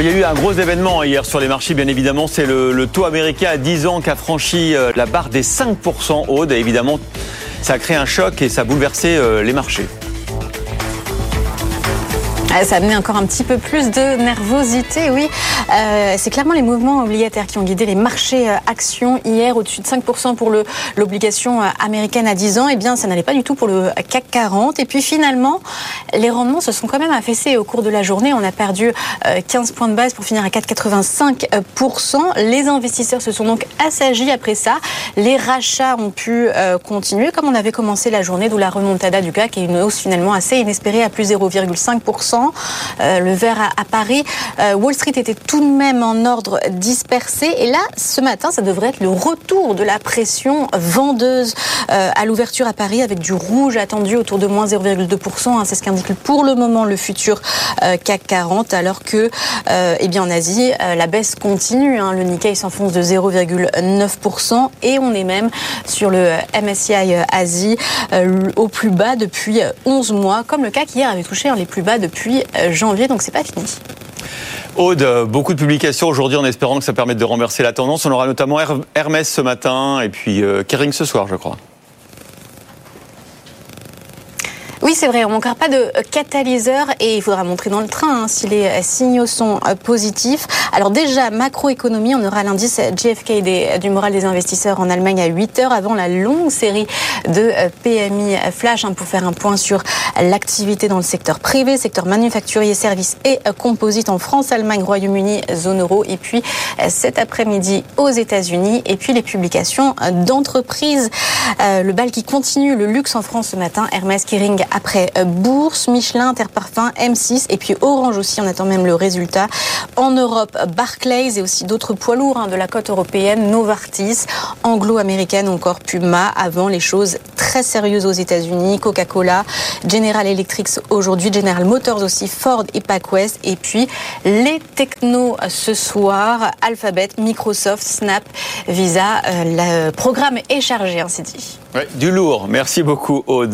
il y a eu un gros événement hier sur les marchés, bien évidemment. C'est le, taux américain à 10 ans qui a franchi euh, la barre des 5% Aude. Évidemment, ça a créé un choc et ça a bouleversé euh, les marchés. Ah, ça a amené encore un petit peu plus de nervosité, oui. Euh, c'est clairement les mouvements obligataires qui ont guidé les marchés euh, actions hier, au-dessus de 5% pour l'obligation euh, américaine à 10 ans. Eh bien, ça n'allait pas du tout pour le CAC 40. Et puis finalement, les rendements se sont quand même affaissés au cours de la journée. On a perdu 15 points de base pour finir à 4,85%. Les investisseurs se sont donc assagis après ça. Les rachats ont pu continuer comme on avait commencé la journée, d'où la remontada du CAC et une hausse finalement assez inespérée à plus 0,5%. Euh, le vert à, Paris. Euh, Wall Street était tout de même en ordre dispersé. Et là, ce matin, ça devrait être le retour de la pression vendeuse euh, à l'ouverture à Paris avec du rouge attendu autour de moins 0,2%. Hein. C'est ce qu'indique pour le moment le futur CAC 40, alors que, eh bien, en Asie, la baisse continue. Hein. Le Nikkei s'enfonce de 0,9% et on est même sur le MSCI Asie au plus bas depuis 11 mois, comme le CAC hier avait touché les plus bas depuis euh, janvier, donc c'est pas fini. Aude, beaucoup de publications aujourd'hui en espérant que ça permette de renverser la tendance. On aura notamment Hermès ce matin et puis euh, Kering ce soir, je crois. Oui, c'est vrai, on ne manquera pas de catalyseur et il faudra montrer dans le train hein, si les signaux sont euh, positifs. Alors déjà, macroéconomie, on aura l'indice GFK du moral des investisseurs en Allemagne à 8 heures avant la longue série de euh, PMI flash hein, pour faire un point sur l'activité dans le secteur privé, secteur manufacturier, services et euh, composite en France, Allemagne, Royaume-Uni, zone euro et puis cet après-midi aux États-Unis et puis les publications d'entreprises. Le bal qui continue, le luxe en France ce matin, Hermès, Kering, après euh, Bourse, Michelin, Interparfum, M6 et puis Orange aussi. On attend même le résultat. En Europe, Barclays et aussi d'autres poids lourds hein, de la côte européenne, Novartis, Anglo-Américaine, encore Puma. Avant les choses très sérieuses aux États-Unis, Coca-Cola, General Electric aujourd'hui, General Motors aussi, Ford et PacWest. Et puis les technos ce soir, Alphabet, Microsoft, Snap, Visa. Euh, le programme est chargé, hein, c'est dit. du lourd. Merci beaucoup, Aude.